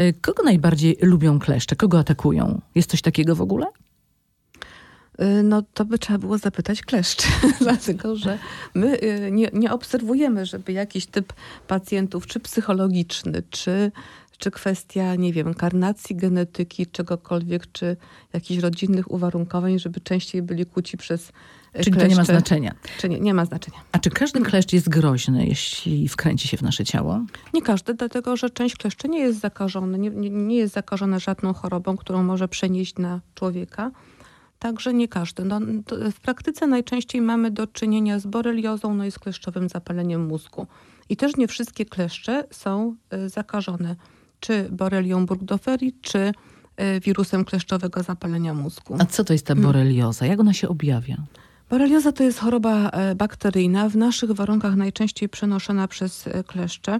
Y, kogo najbardziej lubią kleszcze? Kogo atakują? Jest coś takiego w ogóle? Y, no to by trzeba było zapytać kleszczy, dlatego że my y, nie, nie obserwujemy, żeby jakiś typ pacjentów, czy psychologiczny, czy, czy kwestia, nie wiem, karnacji, genetyki, czegokolwiek, czy jakichś rodzinnych uwarunkowań, żeby częściej byli kłóci przez Czyli to nie ma znaczenia. Czy nie, nie ma znaczenia. A czy każdy kleszcz jest groźny, jeśli wkręci się w nasze ciało? Nie każdy, dlatego że część kleszczy nie jest zakażona, nie, nie, jest zakażona żadną chorobą, którą może przenieść na człowieka. Także nie każdy. No, w praktyce najczęściej mamy do czynienia z boreliozą, no i z kleszczowym zapaleniem mózgu. I też nie wszystkie kleszcze są y, zakażone czy borelią Burgdorferi, czy y, wirusem kleszczowego zapalenia mózgu. A co to jest ta borelioza? Jak ona się objawia? Borelioza to jest choroba e, bakteryjna, w naszych warunkach najczęściej przenoszona przez e, kleszcze.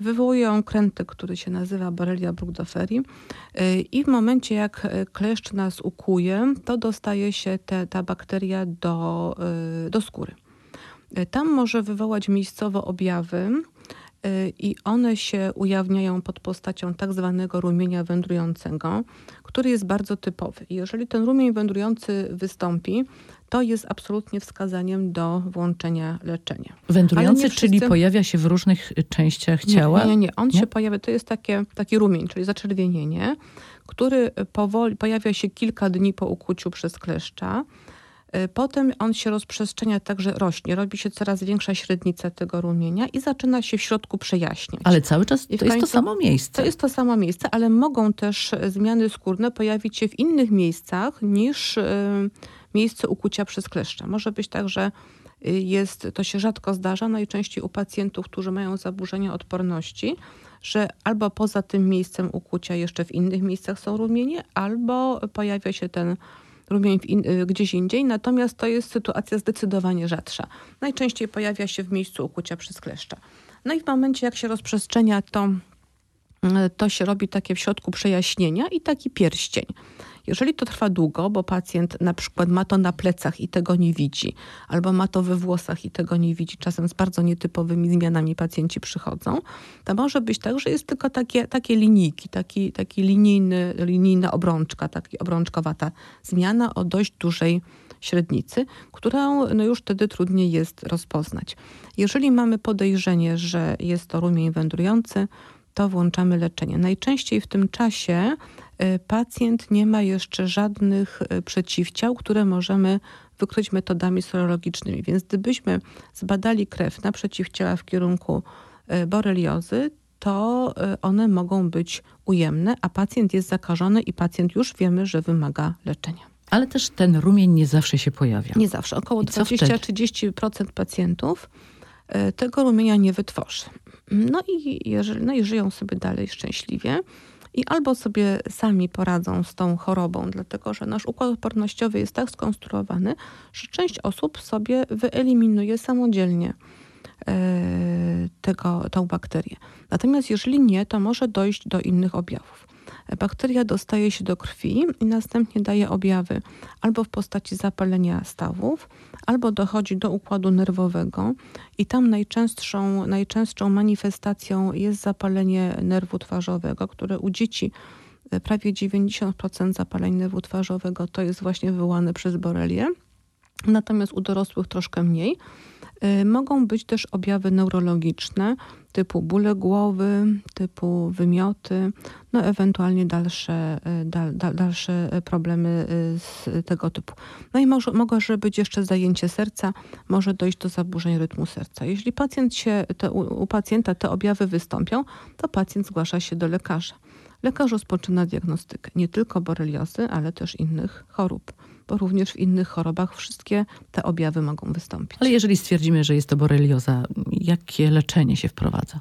Wywołuje ją krętek, który się nazywa Borrelia burgdorferi e, i w momencie jak kleszcz nas ukuje, to dostaje się te, ta bakteria do, do skóry. Tam może wywołać miejscowo objawy, i one się ujawniają pod postacią tak zwanego rumienia wędrującego, który jest bardzo typowy. Jeżeli ten rumień wędrujący wystąpi, to jest absolutnie wskazaniem do włączenia leczenia. Wędrujący, wszyscy... czyli pojawia się w różnych częściach ciała? Nie, nie, nie. On nie? się pojawia, to jest takie, taki rumień, czyli zaczerwienienie, który powoli, pojawia się kilka dni po ukuciu przez kleszcza. Y, potem on się rozprzestrzenia, także rośnie. Robi się coraz większa średnica tego rumienia i zaczyna się w środku przejaśniać. Ale cały czas to jest to samo miejsce. To jest to samo miejsce, ale mogą też zmiany skórne pojawić się w innych miejscach niż y, miejsce ukucia przez kleszcza. Może być tak, że y, jest, to się rzadko zdarza, najczęściej u pacjentów, którzy mają zaburzenia odporności, że albo poza tym miejscem ukucia jeszcze w innych miejscach są rumienie, albo pojawia się ten rumień in, y, gdzieś indziej, natomiast to jest sytuacja zdecydowanie rzadsza. Najczęściej pojawia się w miejscu ukucia przez kleszcza. No i w momencie, jak się rozprzestrzenia, to, y, to się robi takie w środku przejaśnienia i taki pierścień. Jeżeli to trwa długo, bo pacjent na przykład ma to na plecach i tego nie widzi, albo ma to we włosach i tego nie widzi, czasem z bardzo nietypowymi zmianami pacjenci przychodzą, to może być tak, że jest tylko takie, takie linijki, taki, taki linijny, linijna obrączka, taki obrączkowata zmiana o dość dużej średnicy, którą no już wtedy trudniej jest rozpoznać. Jeżeli mamy podejrzenie, że jest to rumień wędrujący, to włączamy leczenie. Najczęściej w tym czasie pacjent nie ma jeszcze żadnych y, przeciwciał, które możemy wykryć metodami serologicznymi. Więc gdybyśmy zbadali krew na przeciwciała w kierunku y, boreliozy, to one mogą być ujemne, a pacjent jest zakażony i pacjent już wiemy, że wymaga leczenia. Ale też ten rumień nie zawsze się pojawia. Nie zawsze. Około 20-30% pacjentów tego rumienia nie wytworzy. No i, jeżeli, no i żyją sobie dalej szczęśliwie. I albo sobie sami poradzą z tą chorobą, dlatego że nasz układ odpornościowy jest tak skonstruowany, że część osób sobie wyeliminuje samodzielnie e, tego, tą bakterię. Natomiast jeżeli nie, to może dojść do innych objawów. Bakteria dostaje się do krwi i następnie daje objawy albo w postaci zapalenia stawów, albo dochodzi do układu nerwowego i tam najczęstszą, najczęstszą manifestacją jest zapalenie nerwu twarzowego, które u dzieci e, prawie 90% zapaleń nerwu twarzowego to jest właśnie wywołane przez borelię, natomiast u dorosłych troszkę mniej. E, mogą być też objawy neurologiczne typu bóle głowy, typu wymioty, no ewentualnie dalsze, e, dal, dal, dalsze problemy e, z tego typu. No i może, może być jeszcze zajęcie serca, może dojść do zaburzeń rytmu serca. Jeśli pacjent się, te, u, u pacjenta te objawy wystąpią, to pacjent zgłasza się do lekarza. Lekarz rozpoczyna diagnostykę nie tylko boreliozy, ale też innych chorób bo również w innych chorobach wszystkie te objawy mogą wystąpić. Ale jeżeli stwierdzimy, że jest to borelioza, jakie leczenie się wprowadza?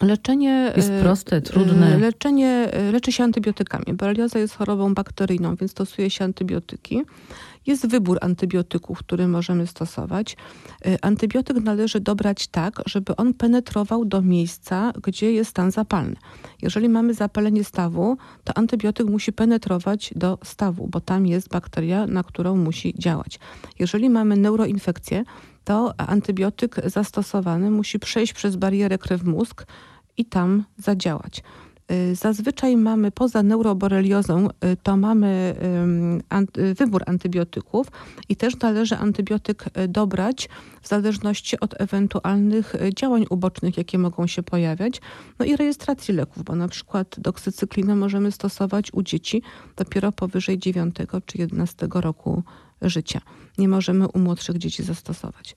Leczenie jest e, proste, trudne. E, leczenie e, leczy się antybiotykami. Borelioza jest chorobą bakteryjną, więc stosuje się antybiotyki. Jest wybór antybiotyków, który możemy stosować. Antybiotyk należy dobrać tak, żeby on penetrował do miejsca, gdzie jest stan zapalny. Jeżeli mamy zapalenie stawu, to antybiotyk musi penetrować do stawu, bo tam jest bakteria, na którą musi działać. Jeżeli mamy neuroinfekcję, to antybiotyk zastosowany musi przejść przez barierę krew-mózg i tam zadziałać. Y, Zazwyczaj mamy poza neuroboreliozą, y, to mamy y, wybór antybiotyków i też należy antybiotyk dobrać w zależności od ewentualnych działań ubocznych, jakie mogą się pojawiać. No i rejestracji leków, bo na przykład doksycyklinę możemy stosować u dzieci dopiero powyżej 9 czy 11 roku życia. Nie możemy u młodszych dzieci zastosować.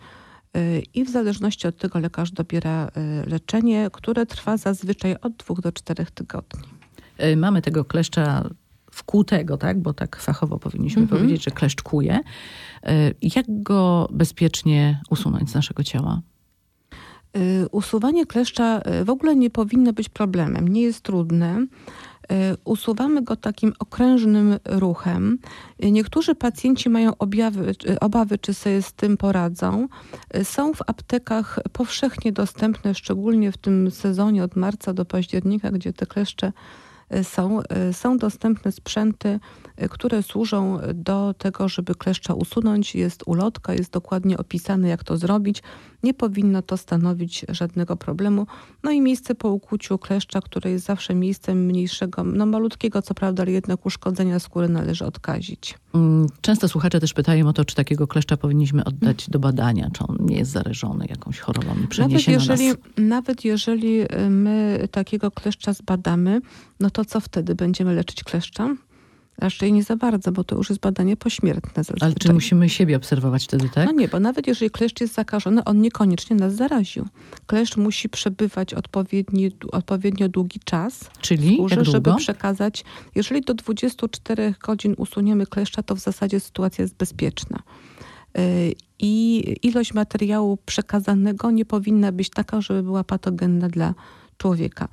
Y, I w zależności od tego lekarz dobiera y, leczenie, które trwa zazwyczaj od 2 do 4 tygodni. Y, Mamy tego kleszcza wkłutego, tak? Bo tak fachowo powinniśmy Mhm. powiedzieć, że kleszcz kłuje. Jak go bezpiecznie usunąć z naszego ciała? Usuwanie kleszcza w ogóle nie powinno być problemem, nie jest trudne. Y, Usuwamy go takim okrężnym ruchem. Y, Niektórzy pacjenci mają objawy, czy- obawy, czy sobie z tym poradzą. Y, Są w aptekach powszechnie dostępne, szczególnie w tym sezonie od marca do października, gdzie te kleszcze y, są. y, Są dostępne sprzęty, y, które służą do tego, żeby kleszcza usunąć. Jest ulotka, jest dokładnie opisane, jak to zrobić. Nie powinno to stanowić żadnego problemu. No i miejsce po ukłuciu kleszcza, które jest zawsze miejscem mniejszego, no malutkiego, co prawda, ale jednak uszkodzenia skóry należy odkazić. Mm, Często słuchacze też pytają o to, czy takiego kleszcza powinniśmy oddać do badania, czy on nie jest zarażony jakąś chorobą i Nawet przeniesie jeżeli, na nas. nawet jeżeli y, my takiego kleszcza zbadamy, no to co wtedy? Będziemy leczyć kleszcza? Raczej nie za bardzo, bo to już jest badanie pośmiertne zazwyczaj. Ale czy musimy siebie obserwować wtedy, tak? No nie, bo nawet jeżeli kleszcz jest zakażony, on niekoniecznie nas zaraził. Kleszcz musi przebywać odpowiedni, odpowiednio długi czas Czyli skórze, jak żeby długo? przekazać. Jeżeli do 24 godzin usuniemy kleszcza, to w zasadzie sytuacja jest bezpieczna. Y, I ilość materiału przekazanego nie powinna być taka, żeby była patogenna dla człowieka.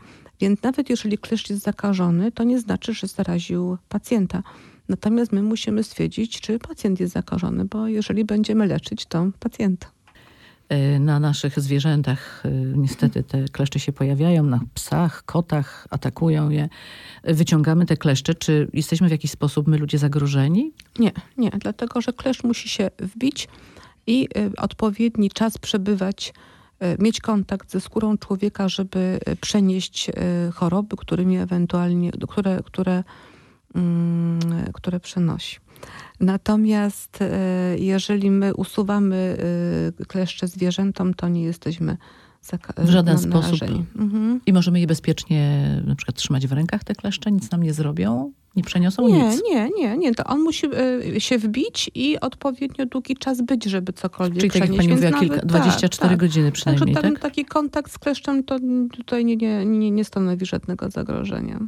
Więc nawet jeżeli kleszcz jest zakażony, to nie znaczy, że zaraził pacjenta. Natomiast my musimy stwierdzić, czy pacjent jest zakażony, bo jeżeli będziemy leczyć, to pacjenta. Y, Na naszych zwierzętach y, niestety te kleszcze się pojawiają, na psach, kotach, atakują je. Y, Wyciągamy te kleszcze. Czy jesteśmy w jakiś sposób my ludzie zagrożeni? Nie, nie, dlatego że kleszcz musi się wbić i odpowiedni czas przebywać, mieć kontakt ze skórą człowieka, żeby y, przenieść y, choroby, którymi ewentualnie, które, które, mm, które przenosi. Natomiast jeżeli my usuwamy kleszcze zwierzętom, to nie jesteśmy W żaden sposób. Mhm. I możemy je bezpiecznie na przykład trzymać w rękach te kleszcze? Nic nam nie zrobią? Nie przeniosą Nie, nic? nie, nie, nie. To on musi y, się wbić i odpowiednio długi czas być, żeby cokolwiek Czyli tak jak przenieść. pani mówiła, kilka, 24 tak, godziny tak. przynajmniej, Także tam tak? taki kontakt z kleszczem to tutaj nie, nie, nie, nie stanowi żadnego zagrożenia.